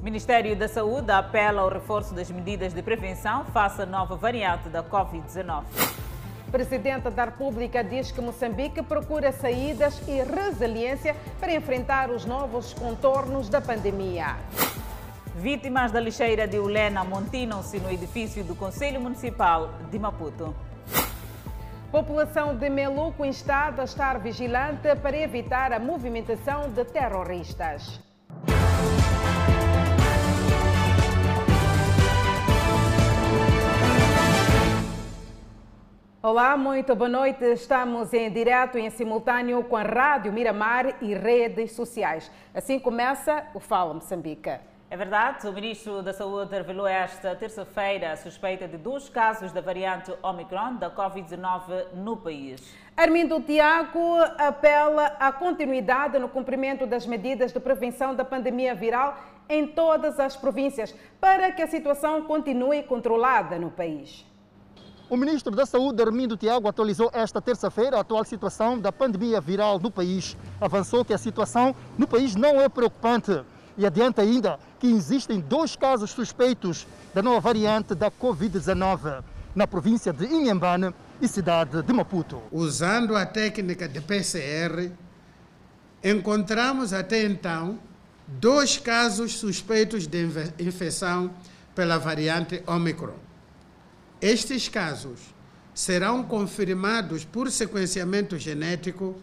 O Ministério da Saúde apela ao reforço das medidas de prevenção face à nova variante da Covid-19. Presidente da República diz que Moçambique procura saídas e resiliência para enfrentar os novos contornos da pandemia. Vítimas da lixeira de Ulena amontinam-se no edifício do Conselho Municipal de Maputo. População de Meluco instada a estar vigilante para evitar a movimentação de terroristas. Olá, muito boa noite. Estamos em direto e em simultâneo com a Rádio Miramar e redes sociais. Assim começa o Fala Moçambique. É verdade, o Ministro da Saúde revelou esta terça-feira a suspeita de dois casos da variante Omicron da Covid-19 no país. Armindo Tiago apela à continuidade no cumprimento das medidas de prevenção da pandemia viral em todas as províncias para que a situação continue controlada no país. O ministro da Saúde, Armindo Tiago, atualizou esta terça-feira a atual situação da pandemia viral no país. Avançou que a situação no país não é preocupante e adianta ainda que existem dois casos suspeitos da nova variante da Covid-19 na província de Inhambane e cidade de Maputo. Usando a técnica de PCR, encontramos até então dois casos suspeitos de infecção pela variante Omicron. Estes casos serão confirmados por sequenciamento genético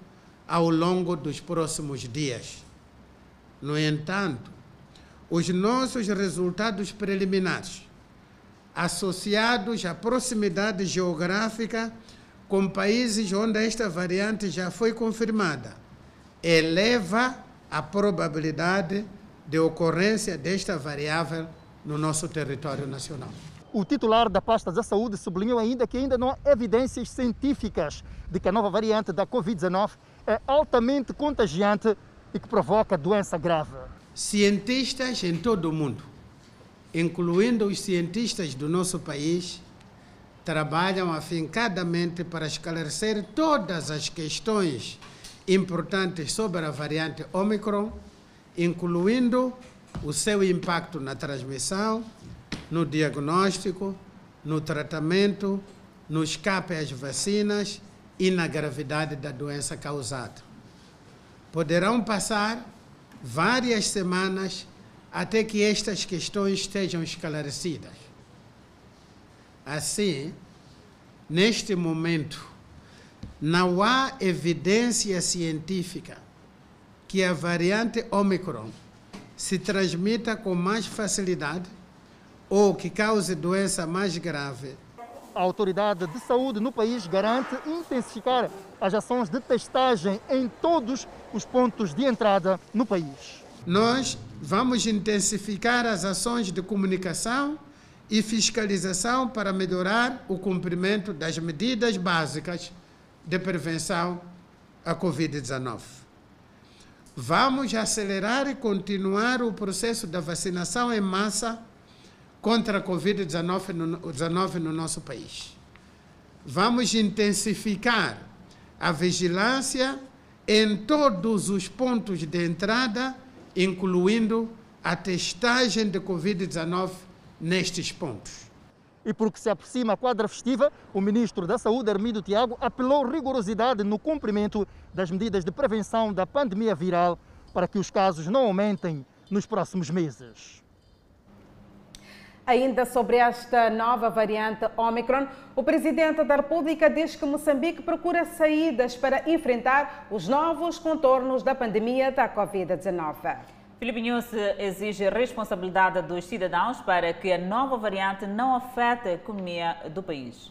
ao longo dos próximos dias. No entanto, os nossos resultados preliminares, associados à proximidade geográfica com países onde esta variante já foi confirmada, eleva a probabilidade de ocorrência desta variável no nosso território nacional. O titular da pasta da saúde sublinhou ainda que ainda não há evidências científicas de que a nova variante da Covid-19 é altamente contagiante e que provoca doença grave. Cientistas em todo o mundo, incluindo os cientistas do nosso país, trabalham afincadamente para esclarecer todas as questões importantes sobre a variante Omicron, incluindo o seu impacto na transmissão, no diagnóstico, no tratamento, no escape às vacinas e na gravidade da doença causada. Poderão passar várias semanas até que estas questões estejam esclarecidas. Assim, neste momento, não há evidência científica que a variante Omicron se transmita com mais facilidade ou que cause doença mais grave. A autoridade de saúde no país garante intensificar as ações de testagem em todos os pontos de entrada no país. Nós vamos intensificar as ações de comunicação e fiscalização para melhorar o cumprimento das medidas básicas de prevenção à Covid-19. Vamos acelerar e continuar o processo da vacinação em massa contra a Covid-19 no, no nosso país. Vamos intensificar a vigilância em todos os pontos de entrada, incluindo a testagem de Covid-19 nestes pontos. E porque se aproxima a quadra festiva, o ministro da Saúde, Armindo Tiago, apelou rigorosidade no cumprimento das medidas de prevenção da pandemia viral para que os casos não aumentem nos próximos meses. Ainda sobre esta nova variante Omicron, o presidente da República diz que Moçambique procura saídas para enfrentar os novos contornos da pandemia da Covid-19. Filipe Nunes exige responsabilidade dos cidadãos para que a nova variante não afete a economia do país.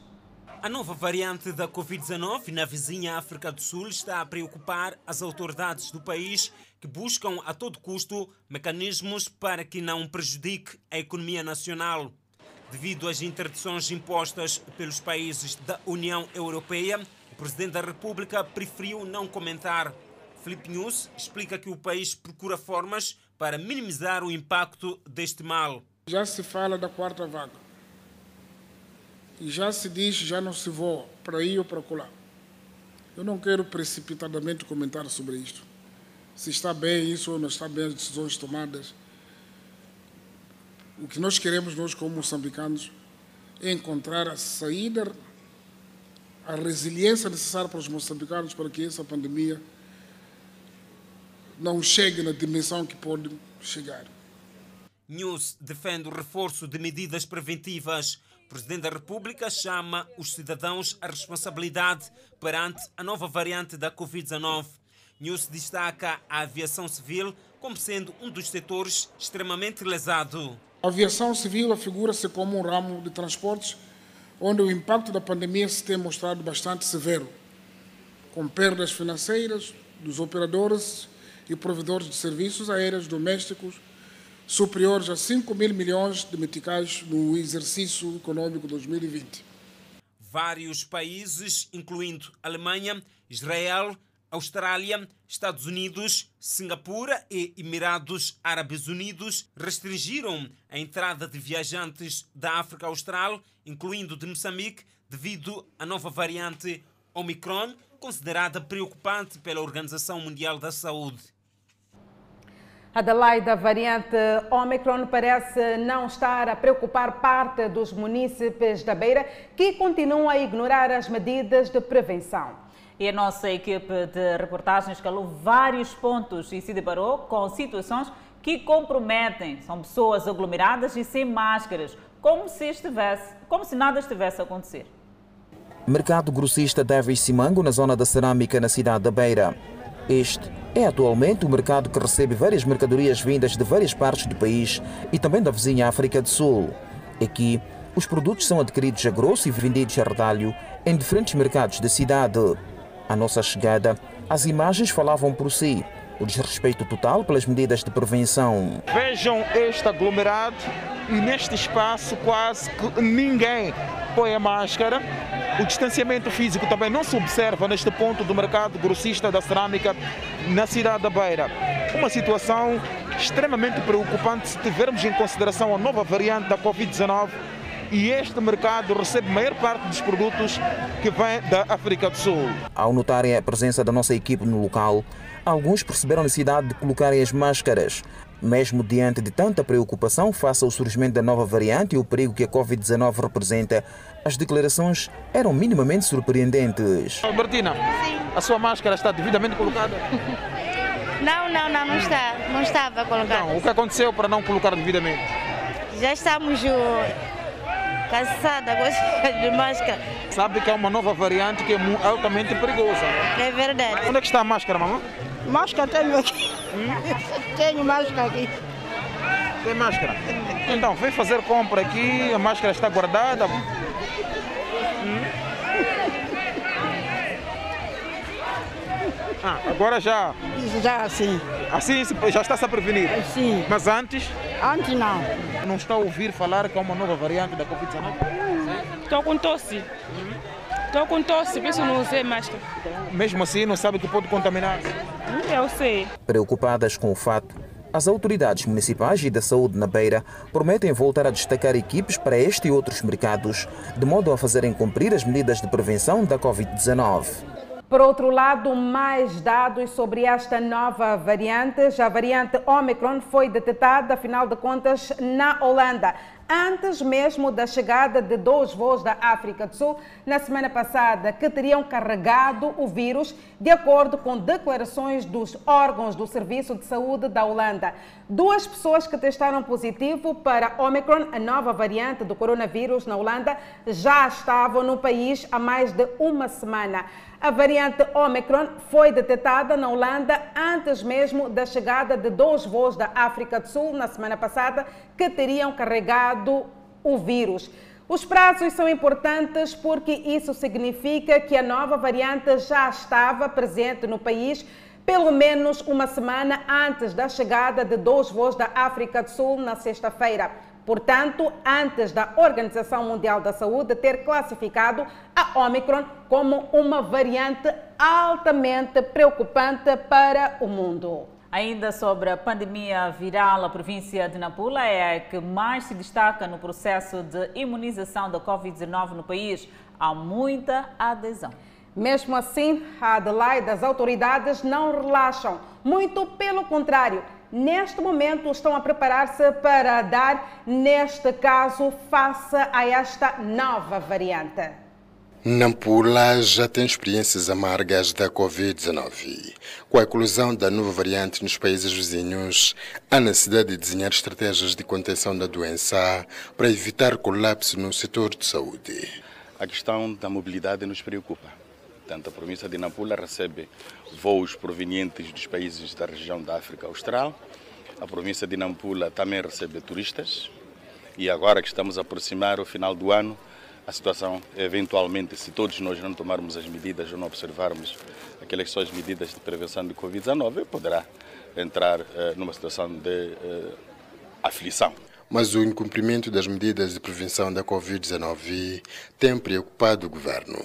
A nova variante da Covid-19 na vizinha África do Sul está a preocupar as autoridades do país que buscam a todo custo mecanismos para que não prejudique a economia nacional. Devido às interdições impostas pelos países da União Europeia, o Presidente da República preferiu não comentar. Felipe News explica que o país procura formas para minimizar o impacto deste mal. Já se fala da quarta vaga e já se diz, já não se voa para aí ou para lá. Eu não quero precipitadamente comentar sobre isto. Se está bem isso ou não está bem as decisões tomadas. O que nós queremos, nós como moçambicanos, é encontrar a saída, a resiliência necessária para os moçambicanos para que essa pandemia não chegue na dimensão que pode chegar. News defende o reforço de medidas preventivas. O Presidente da República chama os cidadãos à responsabilidade perante a nova variante da Covid-19. News destaca a aviação civil como sendo um dos setores extremamente lesado. A aviação civil afigura-se como um ramo de transportes onde o impacto da pandemia se tem mostrado bastante severo, com perdas financeiras dos operadores e provedores de serviços aéreos domésticos superiores a 5 mil milhões de meticais no exercício econômico 2020. Vários países, incluindo Alemanha, Israel, Austrália, Estados Unidos, Singapura e Emirados Árabes Unidos restringiram a entrada de viajantes da África Austral, incluindo de Moçambique, devido à nova variante Omicron, considerada preocupante pela Organização Mundial da Saúde. Adelaide, a variante Omicron parece não estar a preocupar parte dos munícipes da Beira que continuam a ignorar as medidas de prevenção. E a nossa equipe de reportagens calou vários pontos e se deparou com situações que comprometem. São pessoas aglomeradas e sem máscaras, como se, estivesse, como se nada estivesse a acontecer. Mercado grossista Davis Simango, na zona da cerâmica, na cidade da Beira. Este é atualmente o mercado que recebe várias mercadorias vindas de várias partes do país e também da vizinha África do Sul. Aqui, os produtos são adquiridos a grosso e vendidos a retalho em diferentes mercados da cidade. À nossa chegada, as imagens falavam por si. O desrespeito total pelas medidas de prevenção. Vejam este aglomerado e neste espaço quase que ninguém põe a máscara. O distanciamento físico também não se observa neste ponto do mercado grossista da cerâmica na cidade da Beira. Uma situação extremamente preocupante se tivermos em consideração a nova variante da Covid-19 e este mercado recebe a maior parte dos produtos que vêm da África do Sul. Ao notarem a presença da nossa equipe no local, alguns perceberam a necessidade de colocarem as máscaras. Mesmo diante de tanta preocupação face ao surgimento da nova variante e o perigo que a Covid-19 representa, as declarações eram minimamente surpreendentes. Albertina, Sim. a sua máscara está devidamente colocada? Não, não, não, não está. Não estava colocada. Não, o que aconteceu para não colocar devidamente? Já estamos cansada de máscara. Sabe que é uma nova variante que é altamente perigosa. É verdade. Onde é que está a máscara, mamãe? Máscara tenho aqui. Hum? tenho máscara aqui. Tem máscara? Então, vem fazer compra aqui, a máscara está guardada. Hum? Ah, agora já. Já sim. Assim já está-se a prevenir? Sim. Mas antes? Antes não. Não está a ouvir falar que é uma nova variante da Covid-19? Estou com tosse. Estou com tosse, por isso não usei máscara. Mesmo assim, não sabe que pode contaminar? Eu sei. Preocupadas com o fato, as autoridades municipais e da saúde na Beira prometem voltar a destacar equipes para este e outros mercados, de modo a fazerem cumprir as medidas de prevenção da Covid-19. Por outro lado, mais dados sobre esta nova variante. A variante Omicron foi detectada, afinal de contas, na Holanda antes mesmo da chegada de dois voos da África do Sul na semana passada, que teriam carregado o vírus, de acordo com declarações dos órgãos do Serviço de Saúde da Holanda. Duas pessoas que testaram positivo para Omicron, a nova variante do coronavírus na Holanda, já estavam no país há mais de uma semana. A variante Omicron foi detectada na Holanda antes mesmo da chegada de dois voos da África do Sul na semana passada que teriam carregado o vírus. Os prazos são importantes porque isso significa que a nova variante já estava presente no país pelo menos uma semana antes da chegada de dois voos da África do Sul na sexta-feira. Portanto, antes da Organização Mundial da Saúde ter classificado a Omicron como uma variante altamente preocupante para o mundo. Ainda sobre a pandemia viral, a província de Nampula é a que mais se destaca no processo de imunização da Covid-19 no país. Há muita adesão. Mesmo assim, a Adelaide, as autoridades não relaxam. Muito pelo contrário, neste momento estão a preparar-se para dar, neste caso, face a esta nova variante. Nampula já tem experiências amargas da Covid-19. Com a eclosão da nova variante nos países vizinhos, há necessidade de desenhar estratégias de contenção da doença para evitar colapso no setor de saúde. A questão da mobilidade nos preocupa. Tanto a província de Nampula recebe voos provenientes dos países da região da África Austral, a província de Nampula também recebe turistas, e agora que estamos a aproximar o final do ano, a situação, eventualmente, se todos nós não tomarmos as medidas ou não observarmos aquelas são as medidas de prevenção de Covid-19, poderá entrar eh, numa situação de eh, aflição. Mas o incumprimento das medidas de prevenção da Covid-19 tem preocupado o governo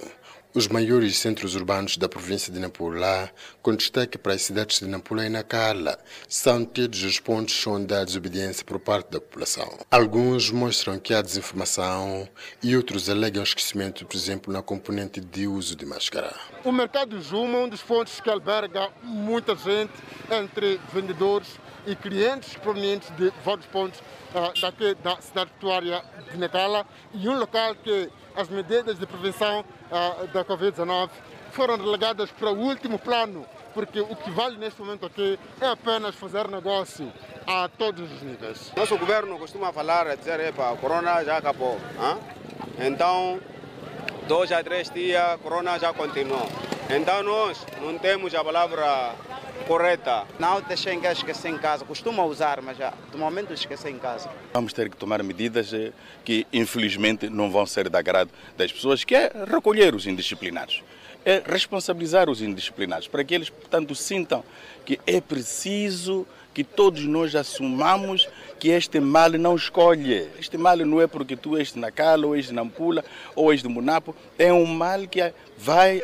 os maiores centros urbanos da província de Nampula, com destaque para as cidades de Nampula e Nacala, são tidos os pontos de da desobediência por parte da população. Alguns mostram que há desinformação e outros alegam esquecimento, por exemplo, na componente de uso de máscara. O mercado Juma é um dos pontos que alberga muita gente, entre vendedores e clientes provenientes de vários pontos uh, daqui da cidade portuária de Nacala e um local que as medidas de prevenção da Covid-19 foram relegadas para o último plano, porque o que vale neste momento aqui é apenas fazer negócio a todos os níveis. Nosso governo costuma falar, dizer, epa, a corona já acabou. Hein? Então, dois a três dias, a corona já continuou. Então nós não temos a palavra correta. Não deixem que esquecer em casa, costuma usar, mas já, de momento esquecer em casa. Vamos ter que tomar medidas eh, que infelizmente não vão ser da agrado das pessoas, que é recolher os indisciplinados. É responsabilizar os indisciplinados, para que eles, portanto, sintam que é preciso que todos nós assumamos que este mal não escolhe. Este mal não é porque tu és de Nacala, ou és de Nampula, ou és de Munapo. É um mal que vai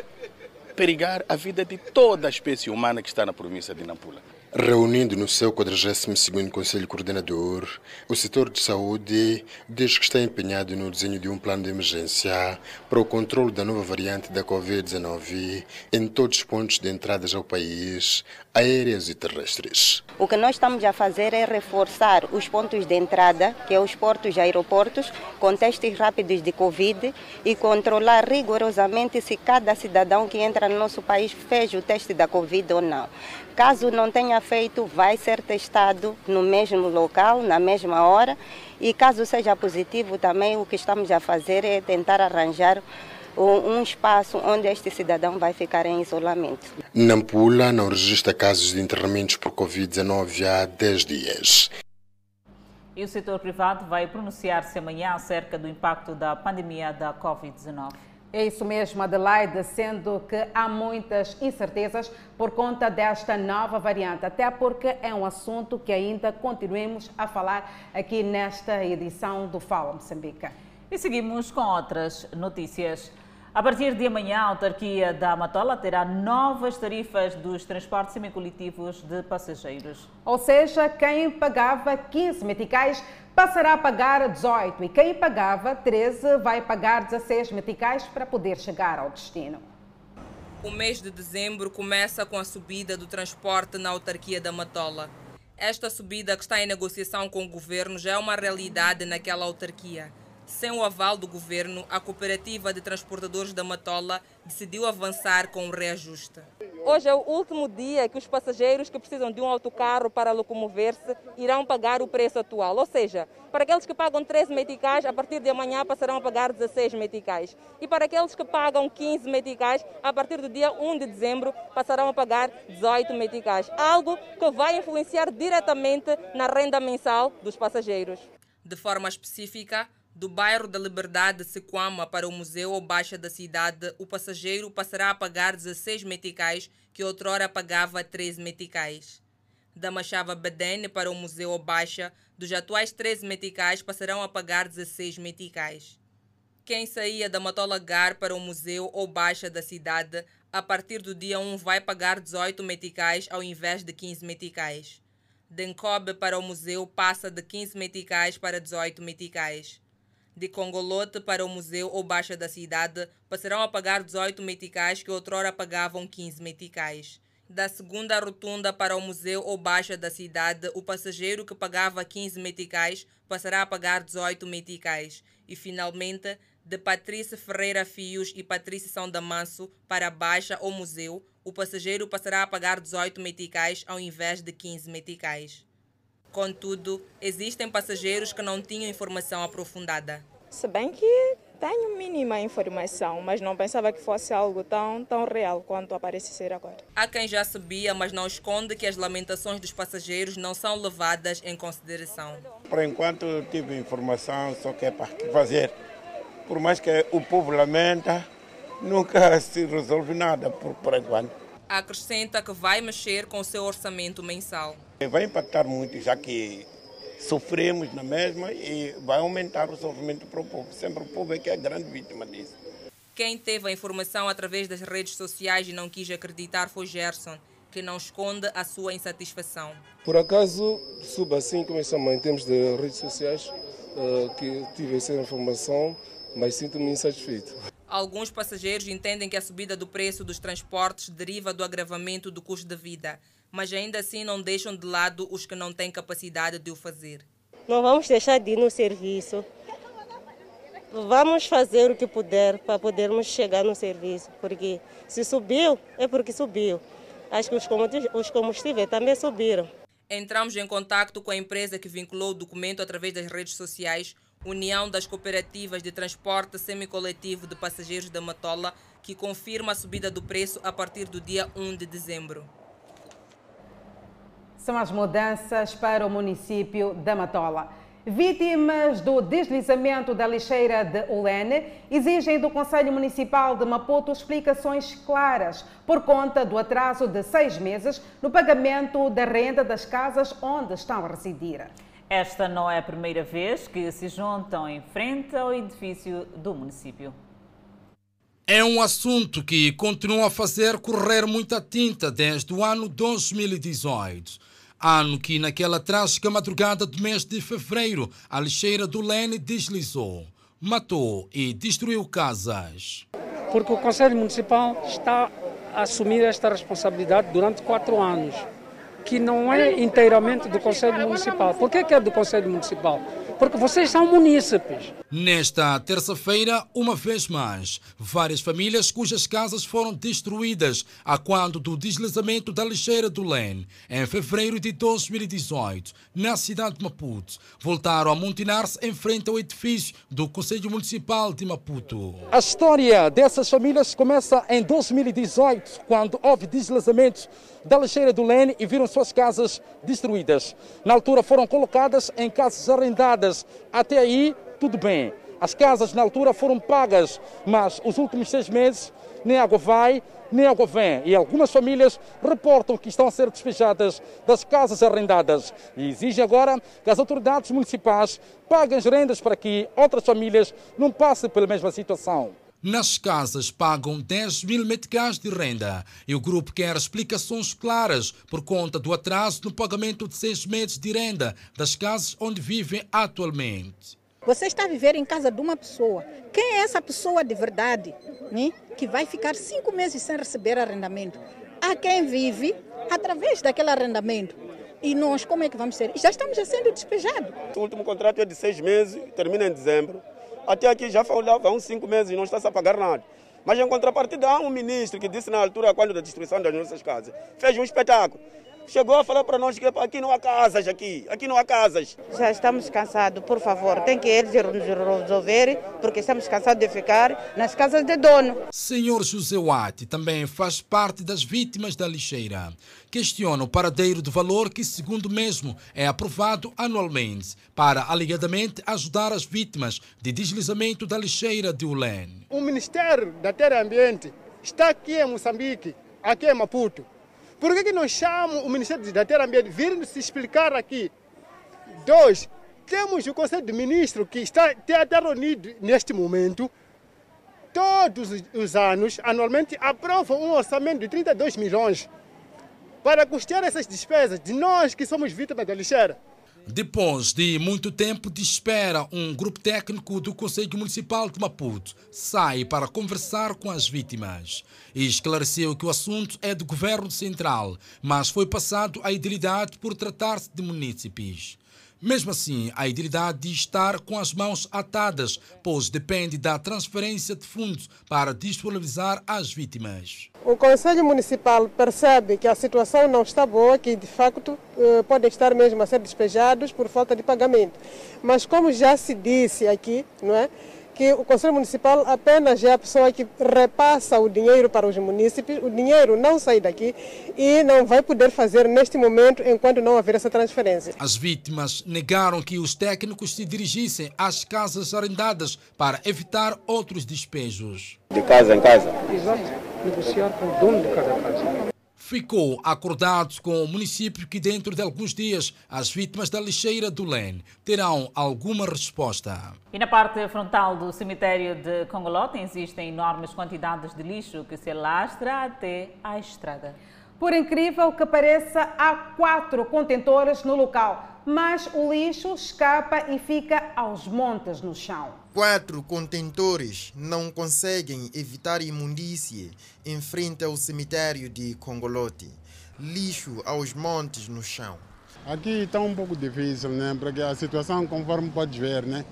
perigar a vida de toda a espécie humana que está na província de Nampula. Reunindo no seu 42º Conselho Coordenador, o setor de saúde diz que está empenhado no desenho de um plano de emergência para o controle da nova variante da Covid-19 em todos os pontos de entradas ao país, aéreas e terrestres. O que nós estamos a fazer é reforçar os pontos de entrada, que é os portos e aeroportos, com testes rápidos de Covid e controlar rigorosamente se cada cidadão que entra no nosso país fez o teste da Covid ou não. Caso não tenha feito, vai ser testado no mesmo local, na mesma hora. E caso seja positivo, também o que estamos a fazer é tentar arranjar um espaço onde este cidadão vai ficar em isolamento. Nampula não registra casos de internamentos por Covid-19 há 10 dias. E o setor privado vai pronunciar-se amanhã acerca do impacto da pandemia da Covid-19. É isso mesmo, Adelaide, sendo que há muitas incertezas por conta desta nova variante, até porque é um assunto que ainda continuemos a falar aqui nesta edição do Fala Moçambique. E seguimos com outras notícias. A partir de amanhã, a autarquia da Amatola terá novas tarifas dos transportes semicoletivos de passageiros. Ou seja, quem pagava 15 meticais passará a pagar 18 e quem pagava 13 vai pagar 16 meticais para poder chegar ao destino. O mês de dezembro começa com a subida do transporte na autarquia da Matola. Esta subida que está em negociação com o governo já é uma realidade naquela autarquia. Sem o aval do governo, a cooperativa de transportadores da Matola decidiu avançar com o reajuste. Hoje é o último dia que os passageiros que precisam de um autocarro para locomover-se irão pagar o preço atual. Ou seja, para aqueles que pagam 13 meticais, a partir de amanhã passarão a pagar 16 meticais. E para aqueles que pagam 15 meticais, a partir do dia 1 de dezembro, passarão a pagar 18 meticais. Algo que vai influenciar diretamente na renda mensal dos passageiros. De forma específica, do bairro da Liberdade Sequama para o Museu ou Baixa da cidade, o passageiro passará a pagar 16 meticais, que outrora pagava 13 meticais. Da Machava Bedene para o Museu ou Baixa, dos atuais 13 meticais passarão a pagar 16 meticais. Quem saía da Matola Gar para o Museu ou Baixa da cidade, a partir do dia 1 vai pagar 18 meticais ao invés de 15 meticais. De Encobe para o museu passa de 15 meticais para 18 meticais de Congolote para o museu ou Baixa da cidade passarão a pagar 18 meticais que outrora pagavam 15 meticais. Da segunda rotunda para o museu ou baixa da cidade, o passageiro que pagava 15 meticais passará a pagar 18 meticais. E, finalmente, de Patrícia Ferreira Fios e Patrícia São Damanso para baixa ou museu, o passageiro passará a pagar 18 meticais ao invés de 15 meticais. Contudo, existem passageiros que não tinham informação aprofundada. Se bem que tenho mínima informação, mas não pensava que fosse algo tão, tão real quanto aparece ser agora. Há quem já sabia, mas não esconde que as lamentações dos passageiros não são levadas em consideração. Por enquanto tive informação, só que é para fazer. Por mais que o povo lamenta, nunca se resolve nada por, por enquanto. Acrescenta que vai mexer com o seu orçamento mensal. Vai impactar muito, já que sofremos na mesma e vai aumentar o sofrimento para o povo. Sempre o povo é que é a grande vítima disso. Quem teve a informação através das redes sociais e não quis acreditar foi Gerson, que não esconde a sua insatisfação. Por acaso, suba assim como chama em termos de redes sociais, que tive essa informação, mas sinto-me insatisfeito. Alguns passageiros entendem que a subida do preço dos transportes deriva do agravamento do custo de vida, mas ainda assim não deixam de lado os que não têm capacidade de o fazer. Não vamos deixar de ir no serviço. Vamos fazer o que puder para podermos chegar no serviço, porque se subiu, é porque subiu. Acho que os combustíveis também subiram. Entramos em contato com a empresa que vinculou o documento através das redes sociais, União das Cooperativas de Transporte Semicoletivo de Passageiros da Matola, que confirma a subida do preço a partir do dia 1 de dezembro. São as mudanças para o município da Matola. Vítimas do deslizamento da lixeira de Ulene exigem do Conselho Municipal de Maputo explicações claras por conta do atraso de seis meses no pagamento da renda das casas onde estão a residir. Esta não é a primeira vez que se juntam em frente ao edifício do município. É um assunto que continua a fazer correr muita tinta desde o ano 2018. Ano que, naquela trágica madrugada do mês de fevereiro, a lixeira do Lene deslizou, matou e destruiu casas. Porque o Conselho Municipal está a assumir esta responsabilidade durante quatro anos, que não é inteiramente do Conselho Municipal. Por que é do Conselho Municipal? Porque vocês são munícipes. Nesta terça-feira, uma vez mais, várias famílias cujas casas foram destruídas a quando do deslizamento da lixeira do Len, em fevereiro de 2018, na cidade de Maputo, voltaram a amontonar-se em frente ao edifício do Conselho Municipal de Maputo. A história dessas famílias começa em 2018, quando houve deslizamentos da lixeira do Lene e viram suas casas destruídas. Na altura foram colocadas em casas arrendadas. Até aí, tudo bem. As casas na altura foram pagas, mas os últimos seis meses nem água vai, nem água vem. E algumas famílias reportam que estão a ser despejadas das casas arrendadas e exigem agora que as autoridades municipais paguem as rendas para que outras famílias não passem pela mesma situação. Nas casas pagam 10 mil meticais de renda e o grupo quer explicações claras por conta do atraso no pagamento de seis meses de renda das casas onde vivem atualmente. Você está a viver em casa de uma pessoa. Quem é essa pessoa de verdade né, que vai ficar cinco meses sem receber arrendamento? Há quem vive através daquele arrendamento. E nós, como é que vamos ser? Já estamos já sendo despejados. O último contrato é de seis meses, termina em dezembro. Até aqui já falava uns cinco meses e não está-se a pagar nada. Mas em contrapartida há um ministro que disse na altura, quando da destruição das nossas casas, fez um espetáculo. Chegou a falar para nós que aqui não há casas, aqui, aqui não há casas. Já estamos cansados, por favor, tem que eles resolver, porque estamos cansados de ficar nas casas de dono. Senhor José Wati também faz parte das vítimas da lixeira. Questiona o paradeiro do valor que, segundo mesmo, é aprovado anualmente para, alegadamente, ajudar as vítimas de deslizamento da lixeira de Ulen. O Ministério da Terra e Ambiente está aqui em Moçambique, aqui em Maputo. Por que, que não chamam o Ministério da Terra Ambiente vir se explicar aqui? Dois, temos o Conselho de Ministros que está até reunido neste momento. Todos os anos, anualmente, aprovam um orçamento de 32 milhões para custear essas despesas de nós que somos vítimas da lixeira. Depois de muito tempo de espera, um grupo técnico do Conselho Municipal de Maputo sai para conversar com as vítimas e esclareceu que o assunto é do governo central, mas foi passado à idilidade por tratar-se de munícipes. Mesmo assim, a idilidade de estar com as mãos atadas, pois depende da transferência de fundos para disponibilizar as vítimas. O Conselho Municipal percebe que a situação não está boa, que de facto eh, podem estar mesmo a ser despejados por falta de pagamento. Mas como já se disse aqui, não é? Que o Conselho Municipal apenas é a pessoa que repassa o dinheiro para os municípios, o dinheiro não sai daqui e não vai poder fazer neste momento enquanto não houver essa transferência. As vítimas negaram que os técnicos se dirigissem às casas arrendadas para evitar outros despejos. De casa em casa. Exato, negociar com o dono de cada casa ficou acordado com o município que dentro de alguns dias as vítimas da lixeira do Lene terão alguma resposta. E na parte frontal do cemitério de Congolote existem enormes quantidades de lixo que se alastra até à estrada. Por incrível que pareça, há quatro contentores no local, mas o lixo escapa e fica aos montes no chão. Quatro contentores não conseguem evitar imundície em frente ao cemitério de Congolote. Lixo aos montes no chão. Aqui está um pouco difícil, né? Porque a situação, conforme pode ver, né?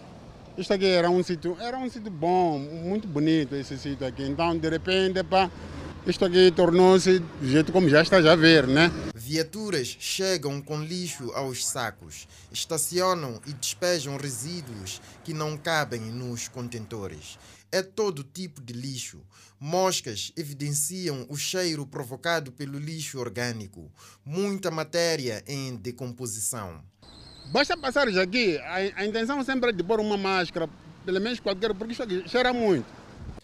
Isto aqui era um sítio, era um sítio bom, muito bonito esse sítio aqui. Então, de repente, pá, isto aqui tornou-se do jeito como já está a ver, né? Viaturas chegam com lixo aos sacos, estacionam e despejam resíduos que não cabem nos contentores. É todo tipo de lixo. Moscas evidenciam o cheiro provocado pelo lixo orgânico. Muita matéria em decomposição. Basta passar aqui, a, a intenção sempre é de pôr uma máscara, pelo menos qualquer, porque isso aqui cheira muito.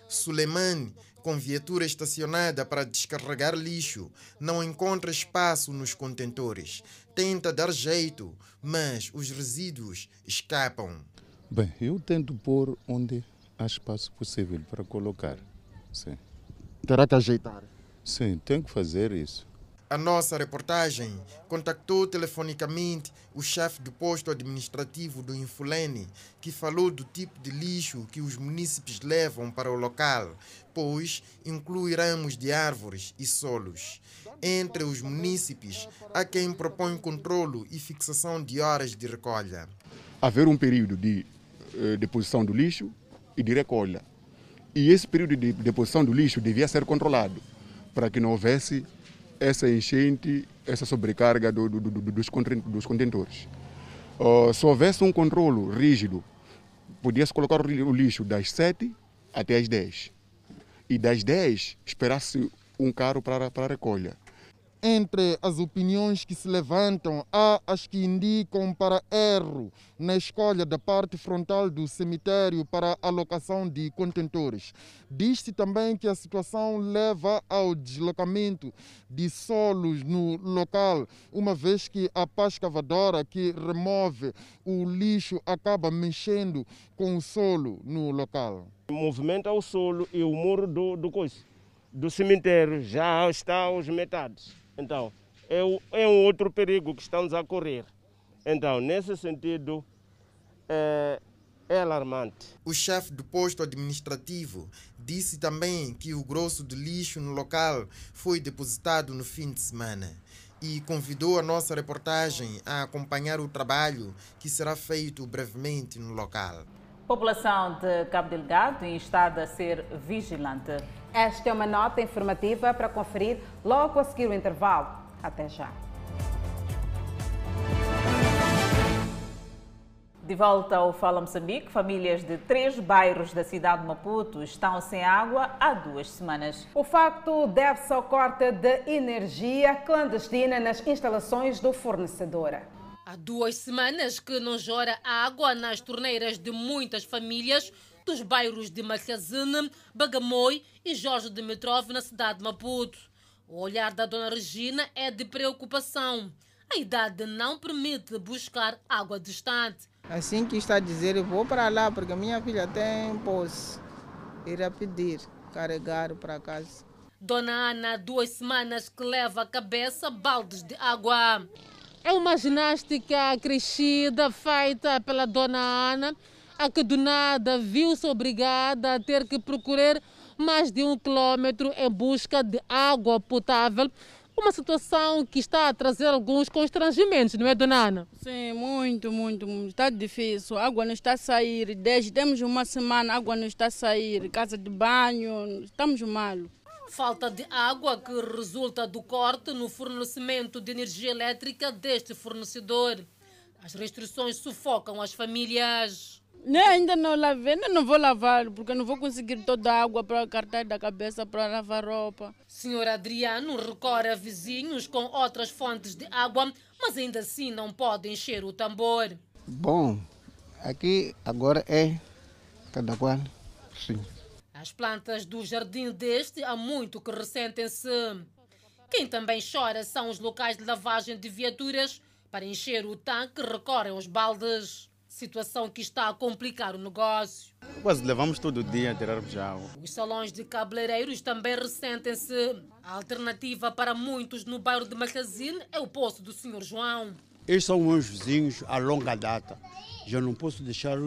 Suleiman com viatura estacionada para descarregar lixo, não encontra espaço nos contentores. Tenta dar jeito, mas os resíduos escapam. Bem, eu tento pôr onde há espaço possível para colocar. Sim. Terá que ajeitar? Sim, tem que fazer isso. A nossa reportagem contactou telefonicamente o chefe do posto administrativo do Infulene, que falou do tipo de lixo que os munícipes levam para o local, pois inclui ramos de árvores e solos. Entre os munícipes, há quem propõe controlo e fixação de horas de recolha. Haver um período de eh, deposição do lixo e de recolha. E esse período de deposição do lixo devia ser controlado para que não houvesse essa enchente, essa sobrecarga do, do, do, dos, dos contentores. Uh, se houvesse um controle rígido, podia-se colocar o lixo das 7 até as 10. E das 10, esperasse um carro para a recolha. Entre as opiniões que se levantam, há as que indicam para erro na escolha da parte frontal do cemitério para alocação de contentores. Diz-se também que a situação leva ao deslocamento de solos no local, uma vez que a pá escavadora que remove o lixo acaba mexendo com o solo no local. Movimenta o solo e o muro do, do, do cemitério já está aos metades. Então, é, é um outro perigo que estamos a correr. Então, nesse sentido, é, é alarmante. O chefe do posto administrativo disse também que o grosso de lixo no local foi depositado no fim de semana e convidou a nossa reportagem a acompanhar o trabalho que será feito brevemente no local. População de Cabo Delgado instada a ser vigilante. Esta é uma nota informativa para conferir logo a seguir o intervalo. Até já. De volta ao Fala Moçambique, famílias de três bairros da cidade de Maputo estão sem água há duas semanas. O facto deve-se ao corte de energia clandestina nas instalações do fornecedor. Há duas semanas que não jora água nas torneiras de muitas famílias dos bairros de Macazene, Bagamoi e Jorge Dimitrov na cidade de Maputo. O olhar da dona Regina é de preocupação. A idade não permite buscar água distante. Assim que está a dizer, eu vou para lá porque minha filha tem poço. Ir a pedir, carregar para casa. Dona Ana, duas semanas que leva a cabeça baldes de água. É uma ginástica crescida feita pela dona Ana, a que do nada viu-se obrigada a ter que procurar mais de um quilômetro em busca de água potável. Uma situação que está a trazer alguns constrangimentos, não é, dona Ana? Sim, muito, muito, muito. Está difícil. A água não está a sair. Desde temos uma semana, a água não está a sair. Casa de banho, estamos mal. Falta de água que resulta do corte no fornecimento de energia elétrica deste fornecedor. As restrições sufocam as famílias. Nem ainda não lavei, ainda não vou lavar, porque não vou conseguir toda a água para cartar da cabeça para lavar roupa. Senhor Adriano recorre a vizinhos com outras fontes de água, mas ainda assim não pode encher o tambor. Bom, aqui agora é cada qual, sim. As plantas do jardim deste há muito que ressentem-se. Quem também chora são os locais de lavagem de viaturas. Para encher o tanque recorrem aos baldes. Situação que está a complicar o negócio. Quase levamos todo o dia a tirarmos água. Os salões de cabeleireiros também ressentem-se. A alternativa para muitos no bairro de Macazine é o poço do Sr. João. Eles são meus vizinhos a longa data. Já não posso deixar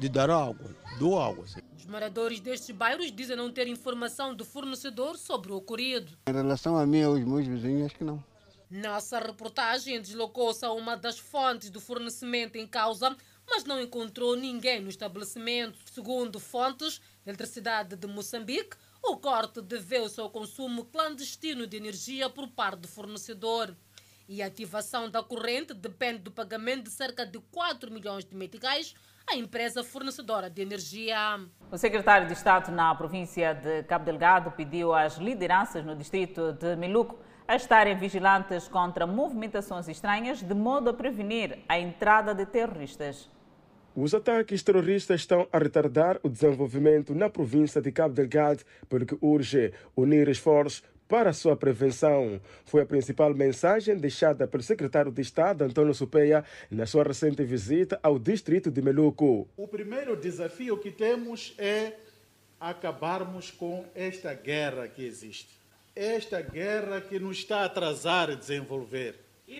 de dar água. Dou água. Os moradores destes bairros dizem não ter informação do fornecedor sobre o ocorrido. Em relação a mim e aos meus vizinhos, acho que não. Nossa reportagem deslocou-se a uma das fontes do fornecimento em causa, mas não encontrou ninguém no estabelecimento. Segundo fontes da Eletricidade de Moçambique, o corte deveu-se ao consumo clandestino de energia por parte do fornecedor. E a ativação da corrente depende do pagamento de cerca de 4 milhões de meticais à empresa fornecedora de energia. O secretário de Estado na província de Cabo Delgado pediu às lideranças no distrito de Miluco a estarem vigilantes contra movimentações estranhas, de modo a prevenir a entrada de terroristas. Os ataques terroristas estão a retardar o desenvolvimento na província de Cabo Delgado, porque urge unir esforços para sua prevenção. Foi a principal mensagem deixada pelo secretário de Estado, Antônio Supeia, na sua recente visita ao distrito de Meluco. O primeiro desafio que temos é acabarmos com esta guerra que existe. Esta guerra que nos está a atrasar a desenvolver.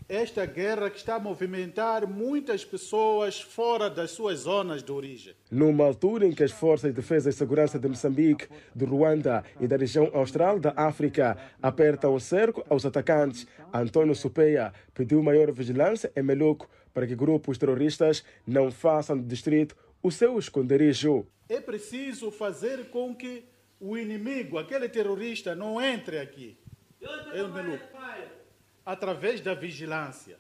Esta guerra que está a movimentar muitas pessoas fora das suas zonas de origem. Numa altura em que as Forças de Defesa e Segurança de Moçambique, de Ruanda e da região austral da África apertam o cerco aos atacantes, Antônio Supeia pediu maior vigilância em Meluco para que grupos terroristas não façam do distrito o seu esconderijo. É preciso fazer com que o inimigo, aquele terrorista, não entre aqui. É o Meluco através da vigilância.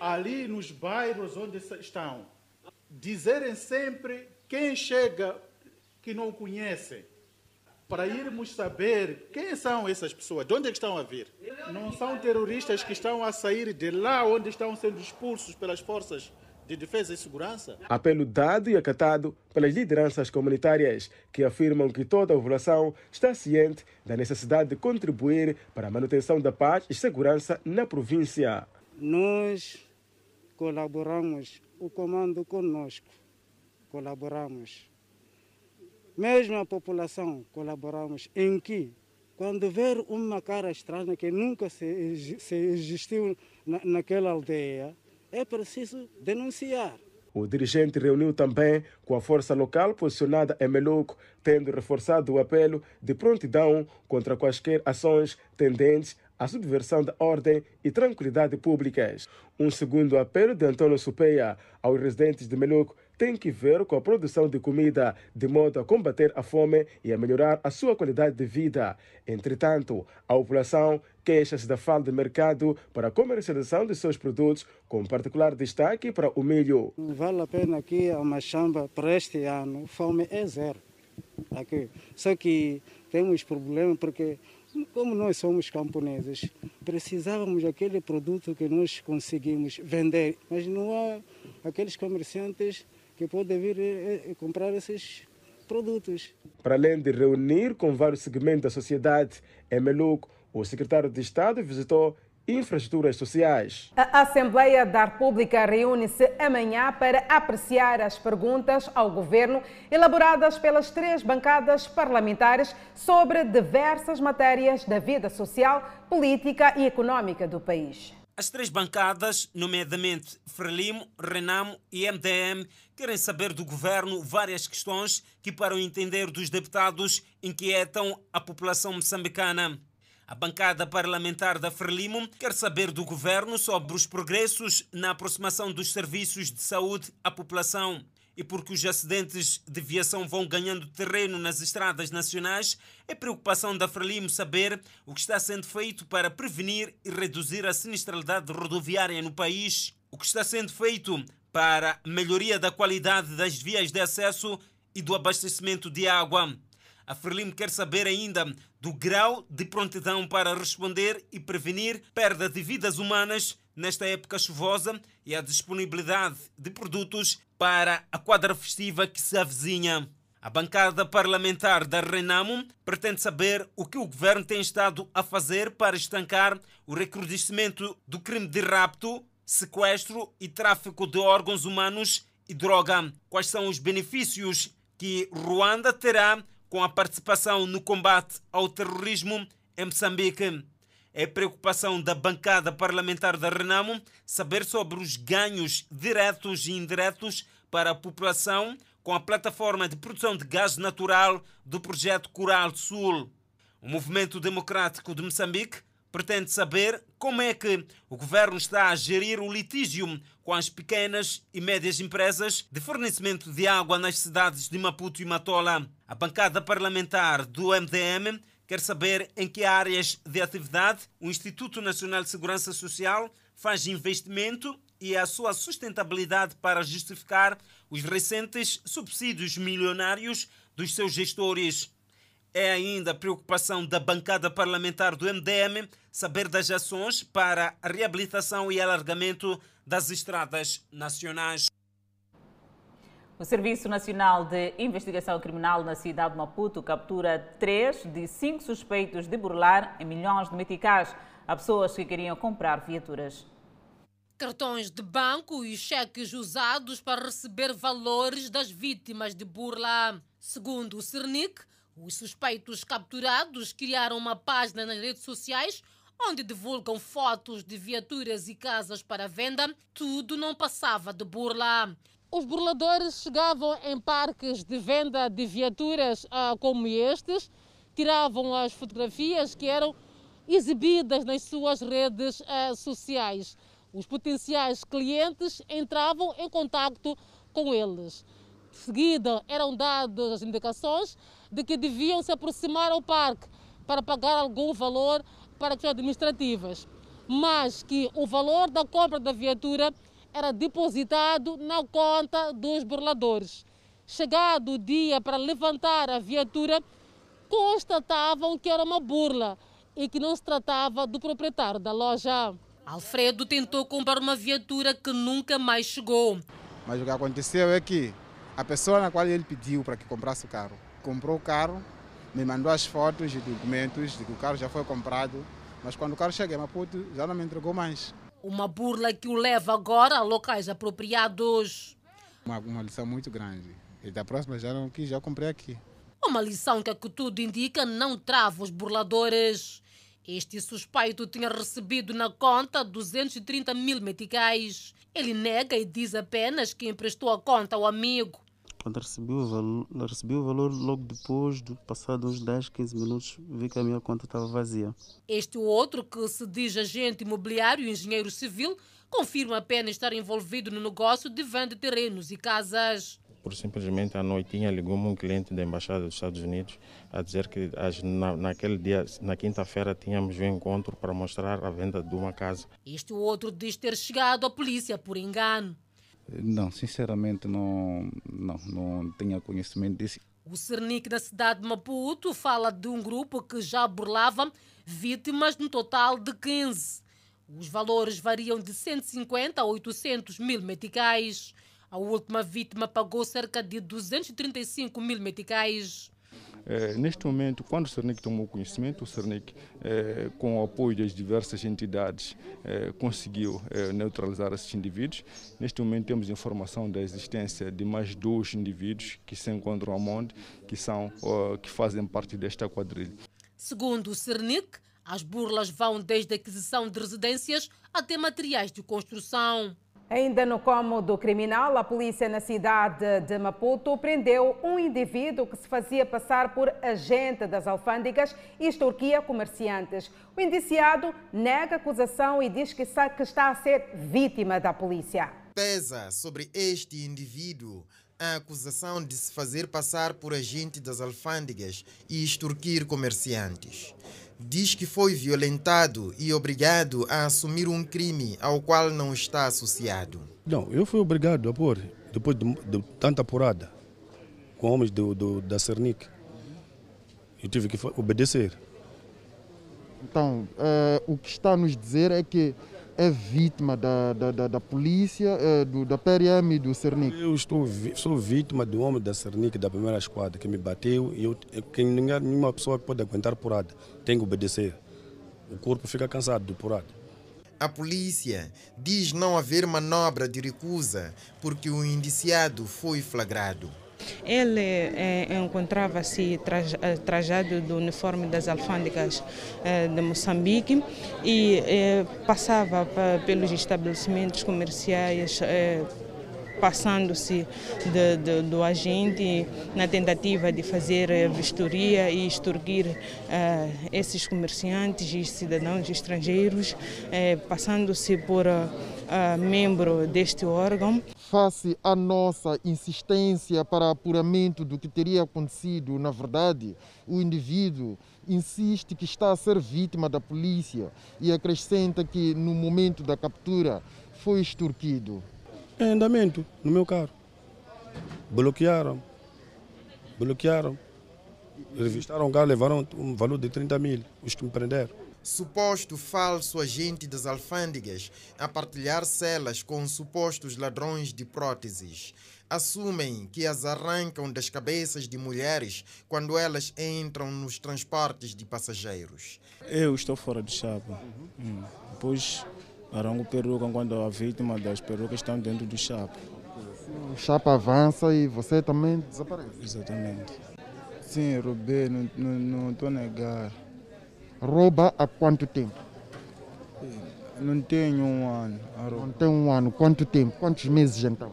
Ali nos bairros onde estão, dizerem sempre quem chega que não conhecem, para irmos saber quem são essas pessoas, de onde é estão a vir. Não são terroristas que estão a sair de lá onde estão sendo expulsos pelas forças de defesa e segurança. Apelo dado e acatado pelas lideranças comunitárias, que afirmam que toda a população está ciente da necessidade de contribuir para a manutenção da paz e segurança na província. Nós colaboramos, o comando conosco, colaboramos. Mesmo a população colaboramos em que, quando ver uma cara estranha que nunca se, se existiu na, naquela aldeia, é preciso denunciar. O dirigente reuniu também com a força local posicionada em Meluco, tendo reforçado o apelo de prontidão contra quaisquer ações tendentes à subversão da ordem e tranquilidade públicas. Um segundo apelo de Antônio Supeia aos residentes de Meluco tem que ver com a produção de comida, de modo a combater a fome e a melhorar a sua qualidade de vida. Entretanto, a população queixa-se da falta de mercado para a comercialização de seus produtos, com particular destaque para o milho. Vale a pena aqui a machamba para este ano, fome é zero. Aqui. Só que temos problema porque como nós somos camponeses, precisávamos daquele produto que nós conseguimos vender, mas não há aqueles comerciantes que podem vir e comprar esses produtos. Para além de reunir com vários segmentos da sociedade, em Meluco, o secretário de Estado visitou infraestruturas sociais. A Assembleia da República reúne-se amanhã para apreciar as perguntas ao governo elaboradas pelas três bancadas parlamentares sobre diversas matérias da vida social, política e econômica do país. As três bancadas, nomeadamente Frelimo, Renamo e MDM, querem saber do governo várias questões que, para o entender dos deputados, inquietam a população moçambicana. A bancada parlamentar da Frelimo quer saber do governo sobre os progressos na aproximação dos serviços de saúde à população. E porque os acidentes de viação vão ganhando terreno nas estradas nacionais, é preocupação da Frelimo saber o que está sendo feito para prevenir e reduzir a sinistralidade rodoviária no país, o que está sendo feito para melhoria da qualidade das vias de acesso e do abastecimento de água. A Frelimo quer saber ainda do grau de prontidão para responder e prevenir perda de vidas humanas nesta época chuvosa e a disponibilidade de produtos para a quadra festiva que se avizinha. A bancada parlamentar da Renamo pretende saber o que o governo tem estado a fazer para estancar o recrudescimento do crime de rapto, sequestro e tráfico de órgãos humanos e droga. Quais são os benefícios que Ruanda terá com a participação no combate ao terrorismo em Moçambique? É preocupação da bancada parlamentar da Renamo saber sobre os ganhos diretos e indiretos para a população com a plataforma de produção de gás natural do projeto Coral Sul. O Movimento Democrático de Moçambique pretende saber como é que o governo está a gerir o litígio com as pequenas e médias empresas de fornecimento de água nas cidades de Maputo e Matola. A bancada parlamentar do MDM quer saber em que áreas de atividade o Instituto Nacional de Segurança Social faz investimento e a sua sustentabilidade para justificar os recentes subsídios milionários dos seus gestores. É ainda preocupação da bancada parlamentar do MDM saber das ações para a reabilitação e alargamento das estradas nacionais. O Serviço Nacional de Investigação Criminal na cidade de Maputo captura três de cinco suspeitos de burlar em milhões de meticais a pessoas que queriam comprar viaturas. Cartões de banco e cheques usados para receber valores das vítimas de burla. Segundo o Cernic, os suspeitos capturados criaram uma página nas redes sociais onde divulgam fotos de viaturas e casas para venda. Tudo não passava de burla. Os burladores chegavam em parques de venda de viaturas ah, como estes, tiravam as fotografias que eram exibidas nas suas redes ah, sociais. Os potenciais clientes entravam em contato com eles. De seguida, eram dadas as indicações de que deviam se aproximar ao parque para pagar algum valor para questões administrativas, mas que o valor da compra da viatura era depositado na conta dos burladores. Chegado o dia para levantar a viatura, constatavam que era uma burla e que não se tratava do proprietário da loja. Alfredo tentou comprar uma viatura que nunca mais chegou. Mas o que aconteceu é que a pessoa na qual ele pediu para que comprasse o carro, comprou o carro, me mandou as fotos e documentos de que o carro já foi comprado, mas quando o carro chega em Maputo já não me entregou mais. Uma burla que o leva agora a locais apropriados. Uma, uma lição muito grande. E da próxima já não quis, já comprei aqui. Uma lição que, que tudo indica, não trava os burladores. Este suspeito tinha recebido na conta 230 mil meticais. Ele nega e diz apenas que emprestou a conta ao amigo. Quando recebi o valor, recebi o valor logo depois, de passados uns 10, 15 minutos, vi que a minha conta estava vazia. Este outro, que se diz agente imobiliário e engenheiro civil, confirma apenas estar envolvido no negócio de venda de terrenos e casas. Por simplesmente à noitinha ligou-me um cliente da Embaixada dos Estados Unidos a dizer que na, naquele dia, na quinta-feira, tínhamos um encontro para mostrar a venda de uma casa. Este outro diz ter chegado à polícia por engano. Não, sinceramente não, não, não tinha conhecimento disso. O Cernic da cidade de Maputo fala de um grupo que já burlava vítimas no total de 15. Os valores variam de 150 a 800 mil meticais. A última vítima pagou cerca de 235 mil meticais. Eh, neste momento, quando o Cernic tomou conhecimento, o Cernic, eh, com o apoio das diversas entidades, eh, conseguiu neutralizar esses indivíduos. Neste momento, temos informação da existência de mais dois indivíduos que se encontram a monte, que, são, que fazem parte desta quadrilha. Segundo o Cernic, as burlas vão desde a aquisição de residências até materiais de construção. Ainda no cômodo criminal, a polícia na cidade de Maputo prendeu um indivíduo que se fazia passar por agente das alfândegas e extorquia comerciantes. O indiciado nega a acusação e diz que está a ser vítima da polícia. Pesa sobre este indivíduo a acusação de se fazer passar por agente das alfândegas e extorquir comerciantes diz que foi violentado e obrigado a assumir um crime ao qual não está associado. Não, eu fui obrigado a pôr, depois de, de tanta apurada, com homens do, do, da Cernic. Eu tive que obedecer. Então, uh, o que está a nos dizer é que é vítima da, da, da, da polícia, é, do, da PRM e do Cernic? Eu estou, sou vítima do homem da Cernic, da primeira esquadra, que me bateu e eu, que nenhuma pessoa pode aguentar porrada. Tem que obedecer. O corpo fica cansado de porrada. A polícia diz não haver manobra de recusa porque o indiciado foi flagrado. Ele eh, encontrava-se eh, trajado do uniforme das alfândegas eh, de Moçambique e passava pelos estabelecimentos comerciais passando-se do agente na tentativa de fazer vistoria e extorquir uh, esses comerciantes e cidadãos estrangeiros, uh, passando-se por uh, membro deste órgão. Face à nossa insistência para apuramento do que teria acontecido, na verdade, o indivíduo insiste que está a ser vítima da polícia e acrescenta que no momento da captura foi extorquido. Em andamento, no meu carro. Bloquearam. Bloquearam. Revistaram o carro, levaram um valor de 30 mil, os que me prenderam. Suposto falso agente das alfândegas a partilhar celas com supostos ladrões de próteses. Assumem que as arrancam das cabeças de mulheres quando elas entram nos transportes de passageiros. Eu estou fora de chapa. Hum. Depois Arango peruca quando a vítima das perucas estão dentro do chapa. O chapa avança e você também desaparece. Exatamente. Sim, roubei, não estou a negar. Rouba há quanto tempo? Não tenho um ano. Não tem um ano. Quanto tempo? Quantos meses então?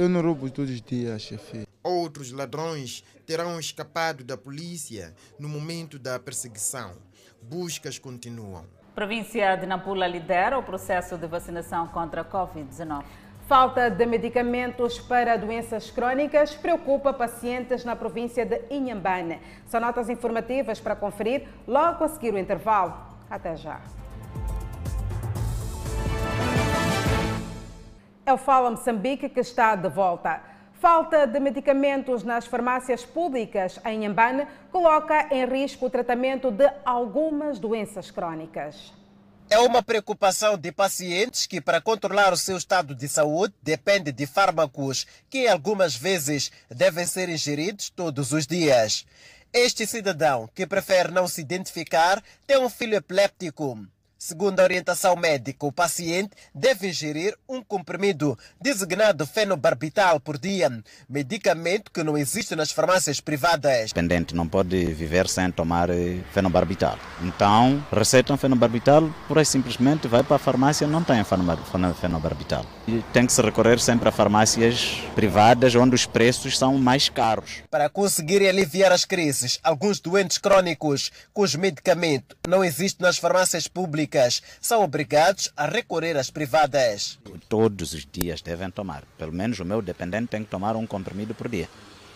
Eu não roubo todos os dias, chefe. Outros ladrões terão escapado da polícia no momento da perseguição buscas continuam. A província de Nampula lidera o processo de vacinação contra a Covid-19. Falta de medicamentos para doenças crônicas preocupa pacientes na província de Inhambane. São notas informativas para conferir logo a seguir o intervalo. Até já. É o Fala Moçambique que está de volta. Falta de medicamentos nas farmácias públicas em Ambane coloca em risco o tratamento de algumas doenças crônicas. É uma preocupação de pacientes que, para controlar o seu estado de saúde, depende de fármacos que algumas vezes devem ser ingeridos todos os dias. Este cidadão, que prefere não se identificar, tem um filho epiléptico. Segundo a orientação médica, o paciente deve ingerir um comprimido designado fenobarbital por dia, medicamento que não existe nas farmácias privadas. O dependente não pode viver sem tomar eh, fenobarbital. Então, receitam fenobarbital, por aí simplesmente vai para a farmácia não tem fenobarbital. E tem que se recorrer sempre a farmácias privadas onde os preços são mais caros. Para conseguir aliviar as crises, alguns doentes crônicos cujo medicamento não existe nas farmácias públicas públicas são obrigados a recorrer às privadas. Todos os dias devem tomar. Pelo menos o meu dependente tem que tomar um comprimido por dia.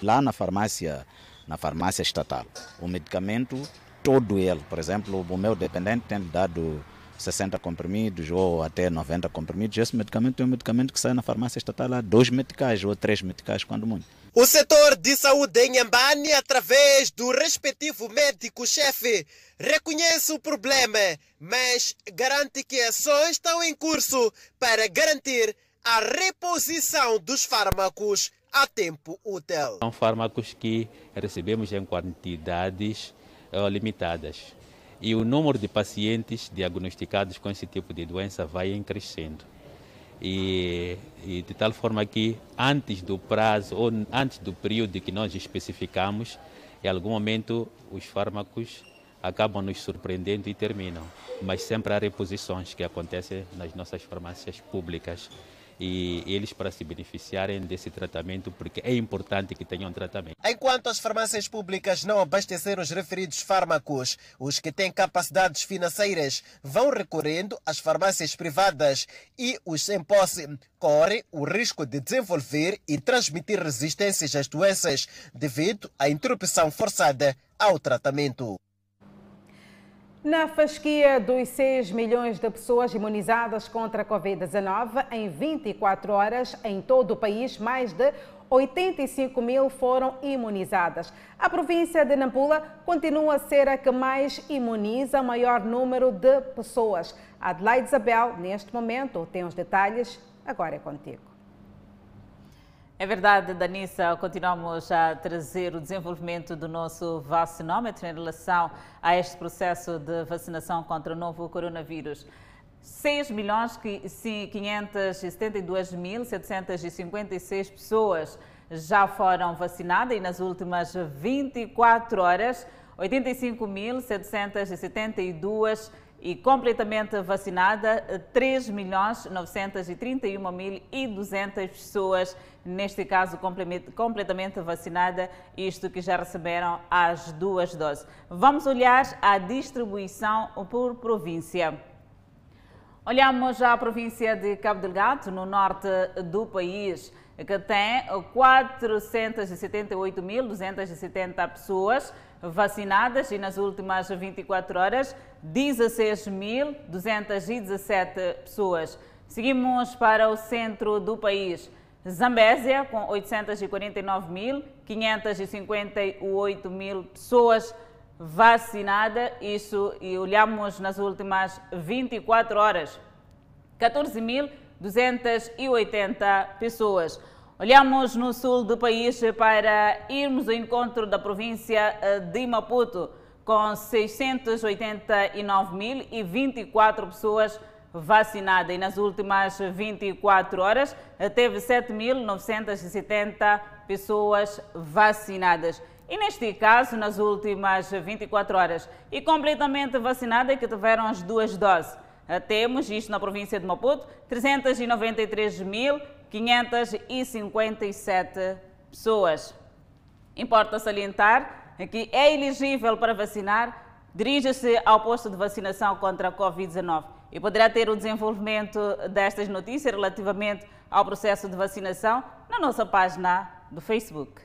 Lá na farmácia, na farmácia estatal, o medicamento todo ele, por exemplo, o meu dependente tem dado 60 comprimidos ou até 90 comprimidos. Esse medicamento é um medicamento que sai na farmácia estatal há dois meticais ou três meticais, quando muito. O setor de saúde em Ambani, através do respectivo médico-chefe, reconhece o problema, mas garante que ações estão em curso para garantir a reposição dos fármacos a tempo útil. São fármacos que recebemos em quantidades uh, limitadas e o número de pacientes diagnosticados com esse tipo de doença vai crescendo. E, e, de tal forma que antes do prazo ou antes do período que nós especificamos, em algum momento os fármacos acabam nos surpreendendo e terminam. Mas sempre há reposições que acontecem nas nossas farmácias públicas e eles para se beneficiarem desse tratamento, porque é importante que tenham tratamento. Enquanto as farmácias públicas não abastecerem os referidos fármacos, os que têm capacidades financeiras vão recorrendo às farmácias privadas e os sem posse correm o risco de desenvolver e transmitir resistências às doenças devido à interrupção forçada ao tratamento. Na fasquia dos 6 milhões de pessoas imunizadas contra a Covid-19 em 24 horas em todo o país, mais de 85 mil foram imunizadas. A província de Nampula continua a ser a que mais imuniza o maior número de pessoas. Adelaide Isabel, neste momento, tem os detalhes. Agora é contigo. É verdade, Danissa, continuamos a trazer o desenvolvimento do nosso vacinômetro em relação a este processo de vacinação contra o novo coronavírus. 6 milhões 572.756 pessoas já foram vacinadas e nas últimas 24 horas 85.772 e completamente vacinada 3.931.200 pessoas, neste caso completamente vacinada, isto que já receberam as duas doses. Vamos olhar a distribuição por província. Olhamos a província de Cabo Delgado, no norte do país, que tem 478.270 pessoas vacinadas e nas últimas 24 horas 16.217 pessoas. Seguimos para o centro do país. Zambésia, com 849.558 mil pessoas vacinadas, isso e olhamos nas últimas 24 horas, 14.280 pessoas. Olhamos no sul do país para irmos ao encontro da província eh, de Maputo, com 689.024 pessoas vacinadas. E nas últimas 24 horas, eh, teve 7.970 pessoas vacinadas. E neste caso, nas últimas 24 horas, e completamente vacinadas que tiveram as duas doses. Eh, temos, isto na província de Maputo, 393 mil 557 pessoas. Importa salientar que é elegível para vacinar, dirija-se ao posto de vacinação contra a Covid-19 e poderá ter o desenvolvimento destas notícias relativamente ao processo de vacinação na nossa página do Facebook.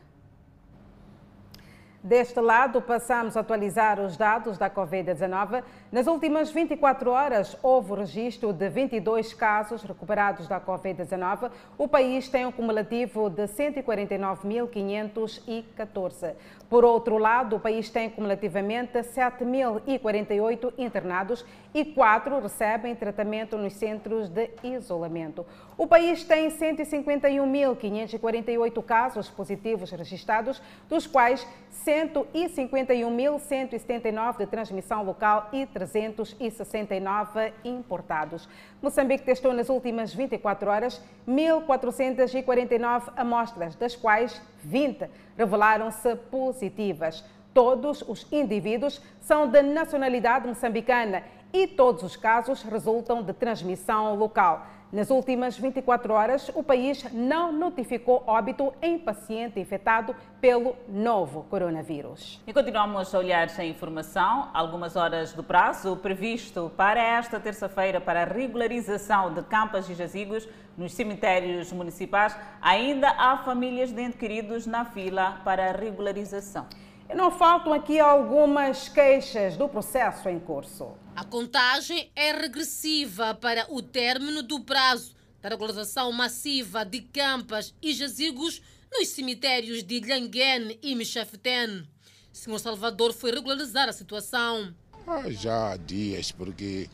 Deste lado, passamos a atualizar os dados da Covid-19. Nas últimas 24 horas, houve o registro de 22 casos recuperados da Covid-19. O país tem um cumulativo de 149.514. Por outro lado, o país tem cumulativamente 7.048 internados e 4 recebem tratamento nos centros de isolamento. O país tem 151.548 casos positivos registrados, dos quais 151.179 de transmissão local e 369 importados. Moçambique testou nas últimas 24 horas 1.449 amostras, das quais 20 revelaram-se positivas. Todos os indivíduos são de nacionalidade moçambicana e todos os casos resultam de transmissão local. Nas últimas 24 horas, o país não notificou óbito em paciente infectado pelo novo coronavírus. E continuamos a olhar essa informação. Algumas horas do prazo previsto para esta terça-feira para a regularização de campas e jazigos nos cemitérios municipais, ainda há famílias de entes queridos na fila para a regularização. E não faltam aqui algumas queixas do processo em curso. A contagem é regressiva para o término do prazo da regularização massiva de campas e jazigos nos cemitérios de Lhanguene e Michafeten. Senhor Salvador foi regularizar a situação. Ah, já há dias, porque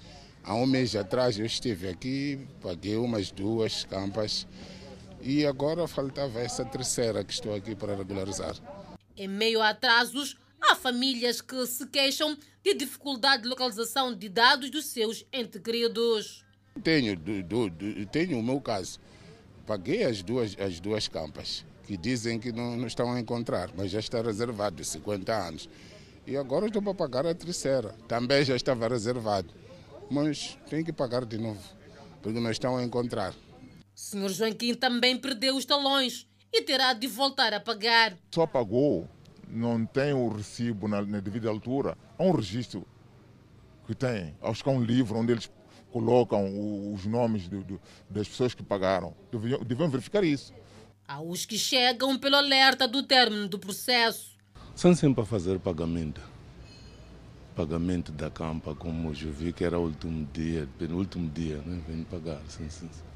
há um mês atrás eu estive aqui, paguei umas duas campas E agora faltava essa terceira que estou aqui para regularizar. Em meio a atrasos, há famílias que se queixam de dificuldade de localização de dados dos seus entes queridos. Tenho, do, do, tenho o meu caso. Paguei as duas, as duas campas, que dizem que não, não estão a encontrar, mas já está reservado, 50 anos. E agora estou para pagar a terceira. Também já estava reservado. Mas tenho que pagar de novo, porque não estão a encontrar. Senhor Joaquim também perdeu os talões e terá de voltar a pagar. Só pagou, não tem o recibo na, na devida altura. Há um registro que tem, acho que há um livro onde eles colocam os nomes do, do, das pessoas que pagaram. Deviam, deviam verificar isso. Há os que chegam pelo alerta do término do processo. São sempre a fazer pagamento. Pagamento da campa, como eu vi que era o último dia, penúltimo dia, né? vem pagar. Sim, sim, sim.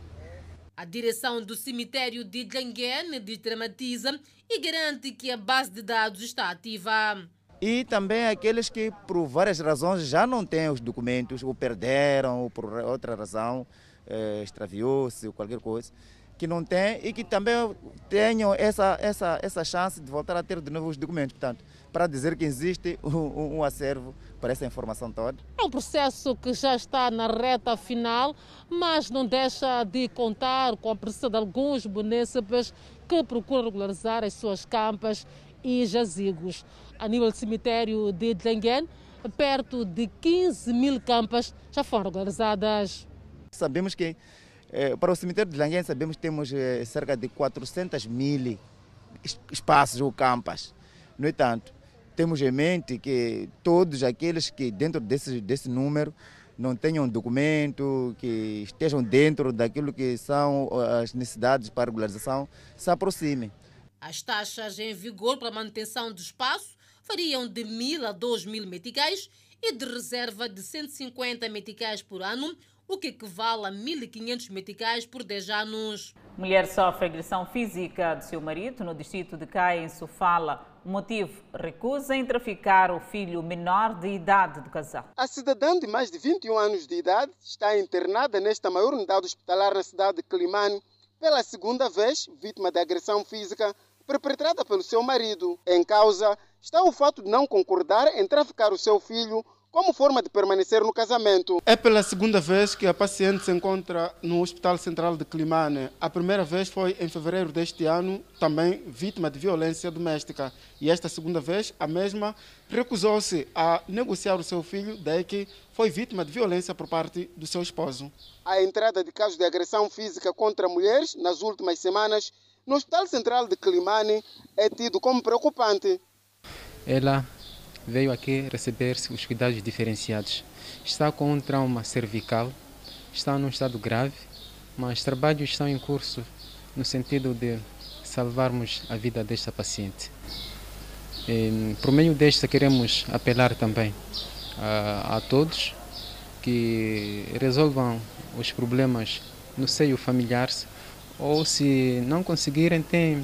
A direção do cemitério de Djanguene desdramatiza e garante que a base de dados está ativa. E também aqueles que, por várias razões, já não têm os documentos, ou perderam, ou por outra razão, eh, extraviou-se, ou qualquer coisa, que não têm e que também tenham essa, essa, essa chance de voltar a ter de novo os documentos. Portanto, para dizer que existe um, um acervo para essa informação toda. É um processo que já está na reta final, mas não deixa de contar com a presença de alguns munícipes que procuram regularizar as suas campas e jazigos. A nível do cemitério de Dlengen, perto de 15 mil campas já foram regularizadas. Sabemos que eh, para o cemitério de Dlengen sabemos que temos eh, cerca de 400 mil espaços ou campas. No entanto, temos em mente que todos aqueles que dentro desse, desse número não tenham documento, que estejam dentro daquilo que são as necessidades para regularização, se aproximem. As taxas em vigor para manutenção do espaço variam de 1.000 a 2.000 meticais e de reserva de 150 meticais por ano, o que equivale a 1.500 meticais por 10 anos. Mulher sofre agressão física de seu marido no distrito de Caia, em Sofala. Motivo, recusa em traficar o filho menor de idade do casal. A cidadã de mais de 21 anos de idade está internada nesta maior unidade hospitalar na cidade de Climane pela segunda vez vítima de agressão física perpetrada pelo seu marido. Em causa está o fato de não concordar em traficar o seu filho como forma de permanecer no casamento. É pela segunda vez que a paciente se encontra no Hospital Central de Climane. A primeira vez foi em fevereiro deste ano, também vítima de violência doméstica. E esta segunda vez, a mesma recusou-se a negociar o seu filho, daí que foi vítima de violência por parte do seu esposo. A entrada de casos de agressão física contra mulheres nas últimas semanas no Hospital Central de Climane é tido como preocupante. Ela veio aqui receber os cuidados diferenciados. Está com um trauma cervical, está num estado grave, mas trabalhos estão em curso no sentido de salvarmos a vida desta paciente. E, por meio desta, queremos apelar também a, a todos que resolvam os problemas no seio familiar ou, se não conseguirem, tem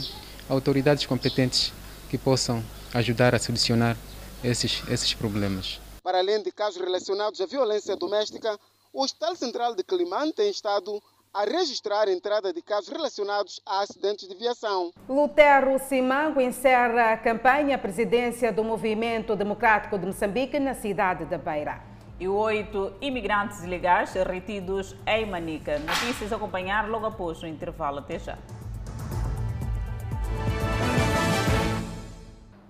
autoridades competentes que possam ajudar a solucionar esses, esses problemas. Para além de casos relacionados à violência doméstica, o Hospital Central de Climane tem estado a registrar a entrada de casos relacionados a acidentes de viação. Lutero Simango encerra a campanha à presidência do Movimento Democrático de Moçambique na cidade da Beira. E oito imigrantes ilegais retidos em Manica. Notícias a acompanhar logo após o intervalo. Até já.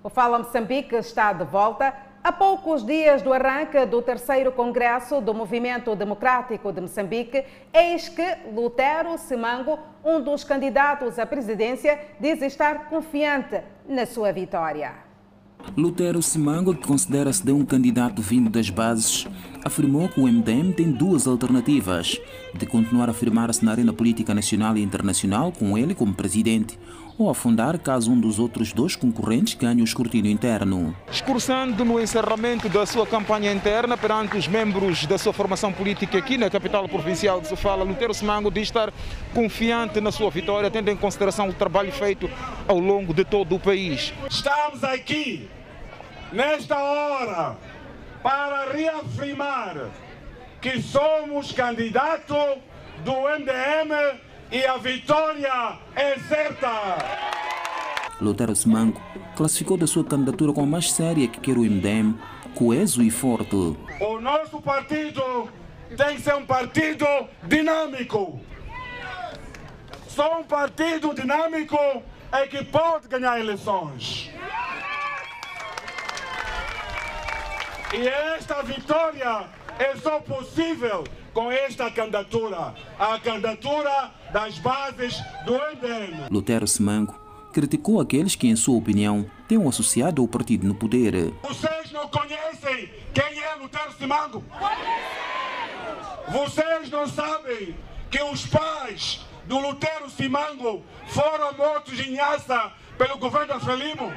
O Fala Moçambique está de volta a poucos dias do arranque do terceiro Congresso do Movimento Democrático de Moçambique. Eis que Lutero Simango, um dos candidatos à presidência, diz estar confiante na sua vitória. Lutero Simango, que considera-se de um candidato vindo das bases, afirmou que o MDM tem duas alternativas: de continuar a afirmar-se na arena política nacional e internacional com ele como presidente, ou afundar caso um dos outros dois concorrentes ganhe o escrutínio interno. Excursando no encerramento da sua campanha interna perante os membros da sua formação política aqui na capital provincial de Sofala, Lutero Simango diz estar confiante na sua vitória, tendo em consideração o trabalho feito ao longo de todo o país. Estamos aqui, nesta hora, para reafirmar que somos candidato do MDM e a vitória é certa. Lutero Semango classificou da sua candidatura como a mais séria que quer o MDM, coeso e forte. O nosso partido tem que ser um partido dinâmico. Só um partido dinâmico é que pode ganhar eleições. E esta vitória é só possível com esta candidatura, a candidatura das bases do MDM. Lutero Semango criticou aqueles que, em sua opinião, têm o associado ao partido no poder. Vocês não conhecem quem é Lutero Simango? Vocês não sabem que os pais do Lutero Simango foram mortos em Nhassa pelo governo da Frelimo?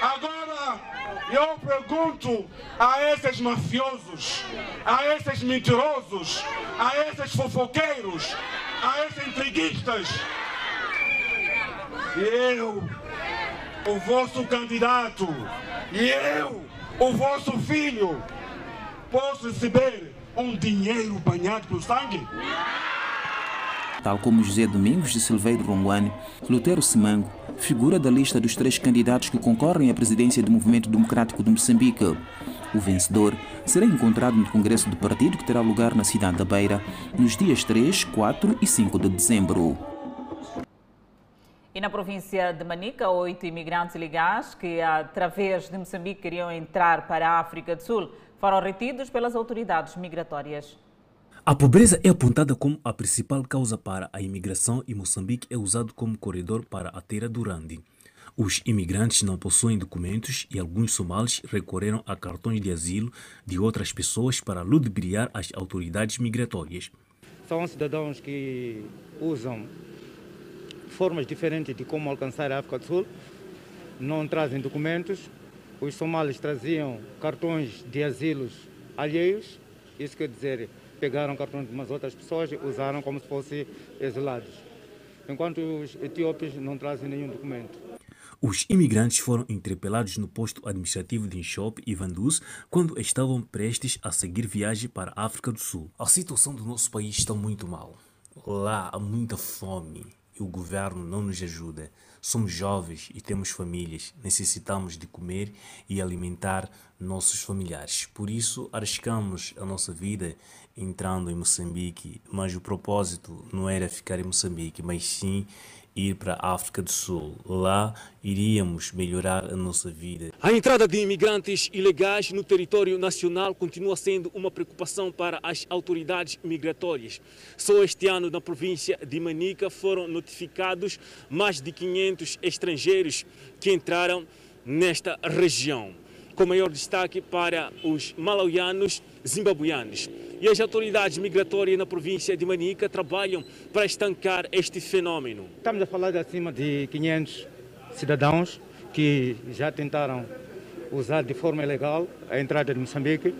Agora, eu pergunto a esses mafiosos, a esses mentirosos, a esses fofoqueiros, a esses intriguistas. Eu, o vosso candidato, e eu, o vosso filho, posso receber um dinheiro banhado pelo sangue? Tal como José Domingos de Silveiro Ronguane, Lutero Simango figura da lista dos três candidatos que concorrem à presidência do Movimento Democrático de Moçambique. O vencedor será encontrado no Congresso do Partido que terá lugar na cidade da Beira nos dias 3, 4 e 5 de dezembro. E na província de Manica, oito imigrantes ilegais que, através de Moçambique, queriam entrar para a África do Sul foram retidos pelas autoridades migratórias. A pobreza é apontada como a principal causa para a imigração e Moçambique é usado como corredor para a Teira do Randi. Os imigrantes não possuem documentos e alguns somalis recorreram a cartões de asilo de outras pessoas para ludibriar as autoridades migratórias. São cidadãos que usam formas diferentes de como alcançar a África do Sul, não trazem documentos. Os somalis traziam cartões de asilos alheios, isso quer dizer, pegaram cartões de umas outras pessoas e usaram como se fossem exilados. Enquanto os etíopes não trazem nenhum documento. Os imigrantes foram interpelados no posto administrativo de Inchop e Vanduz quando estavam prestes a seguir viagem para a África do Sul. A situação do nosso país está muito mal. Lá há muita fome e o governo não nos ajuda. Somos jovens e temos famílias, necessitamos de comer e alimentar nossos familiares. Por isso, arriscamos a nossa vida entrando em Moçambique, mas o propósito não era ficar em Moçambique, mas sim ir para a África do Sul. Lá iríamos melhorar a nossa vida. A entrada de imigrantes ilegais no território nacional continua sendo uma preocupação para as autoridades migratórias. Só este ano, na província de Manica, foram notificados mais de 500 estrangeiros que entraram nesta região com maior destaque para os malauianos zimbabuianos. E as autoridades migratórias na província de Manica trabalham para estancar este fenômeno. Estamos a falar de acima de 500 cidadãos que já tentaram usar de forma ilegal a entrada de Moçambique,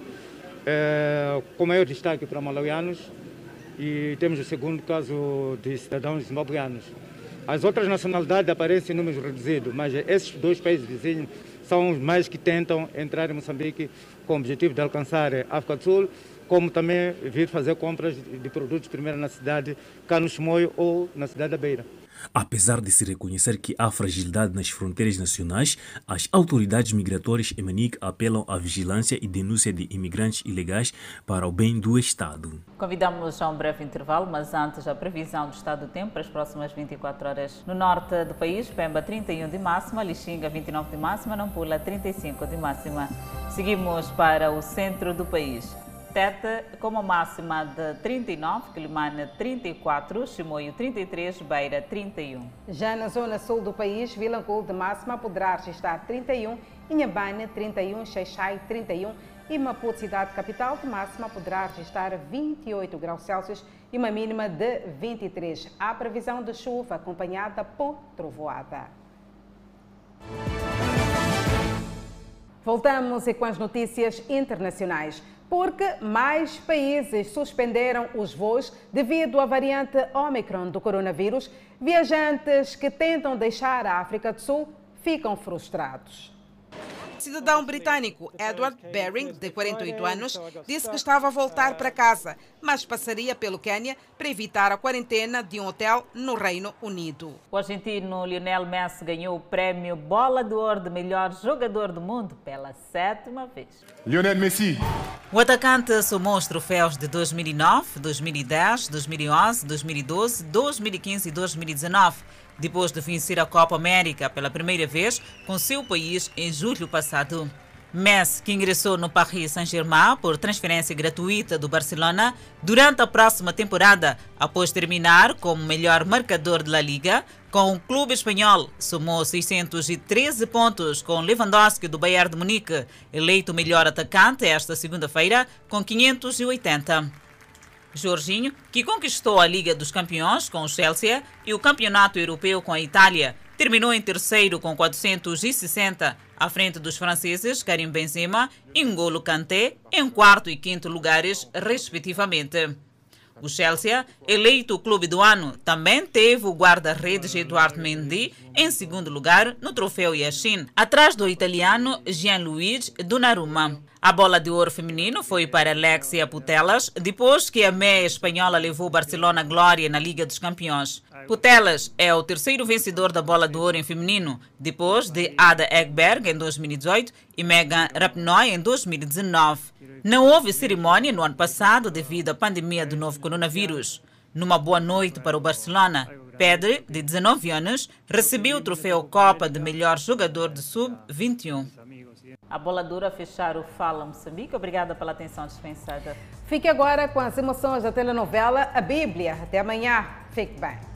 é, com maior destaque para malauianos e temos o segundo caso de cidadãos zimbabuianos. As outras nacionalidades aparecem em números reduzidos, mas esses dois países vizinhos são os mais que tentam entrar em Moçambique com o objetivo de alcançar a África do Sul, como também vir fazer compras de produtos primeiro na cidade cá no Chimoio ou na cidade da Beira. Apesar de se reconhecer que há fragilidade nas fronteiras nacionais, as autoridades migratórias em Manique apelam à vigilância e denúncia de imigrantes ilegais para o bem do Estado. Convidamos a um breve intervalo, mas antes a previsão do estado do tempo para as próximas 24 horas. No norte do país, Pemba 31 de máxima, Lixinga 29 de máxima, Nampula 35 de máxima. Seguimos para o centro do país. Tete com uma máxima de 39, Quilimane 34, Chimoio 33, Beira 31. Já na zona sul do país, Vilanculo de máxima poderá registrar 31, Inhambane 31, Xaixai 31 e Maputo, cidade capital, de máxima poderá registrar 28 graus Celsius e uma mínima de 23. Há previsão de chuva acompanhada por trovoada. Voltamos e com as notícias internacionais porque mais países suspenderam os voos devido à variante Omicron do coronavírus, viajantes que tentam deixar a África do Sul ficam frustrados. Cidadão britânico Edward Bering, de 48 anos, disse que estava a voltar para casa, mas passaria pelo Quênia para evitar a quarentena de um hotel no Reino Unido. O argentino Lionel Messi ganhou o prêmio Bola de Ouro de melhor jogador do mundo pela sétima vez. Lionel Messi. O atacante somou os troféus de 2009, 2010, 2011, 2012, 2015 e 2019 depois de vencer a Copa América pela primeira vez com seu país em julho passado. Messi, que ingressou no Paris Saint-Germain por transferência gratuita do Barcelona durante a próxima temporada, após terminar como melhor marcador da Liga, com o clube espanhol, somou 613 pontos com Lewandowski do Bayern de Munique, eleito melhor atacante esta segunda-feira com 580. Jorginho, que conquistou a Liga dos Campeões com o Chelsea e o Campeonato Europeu com a Itália, terminou em terceiro com 460, à frente dos franceses Karim Benzema e N'Golo Kanté em quarto e quinto lugares, respectivamente. O Chelsea, eleito o clube do ano, também teve o guarda-redes Eduardo Mendy em segundo lugar no troféu Yashin, atrás do italiano Gianluigi Donnarumma. A bola de ouro feminino foi para Alexia Putelas, depois que a meia espanhola levou Barcelona glória na Liga dos Campeões. Putelas é o terceiro vencedor da bola de ouro em feminino, depois de Ada Egberg em 2018 e Megan Rapinoe em 2019. Não houve cerimônia no ano passado devido à pandemia do novo coronavírus. Numa boa noite para o Barcelona, Pedri, de 19 anos, recebeu o troféu Copa de melhor jogador de sub-21. A bola dura a fechar o Fala Moçambique. Obrigada pela atenção dispensada. Fique agora com as emoções da telenovela A Bíblia. Até amanhã. Fique bem.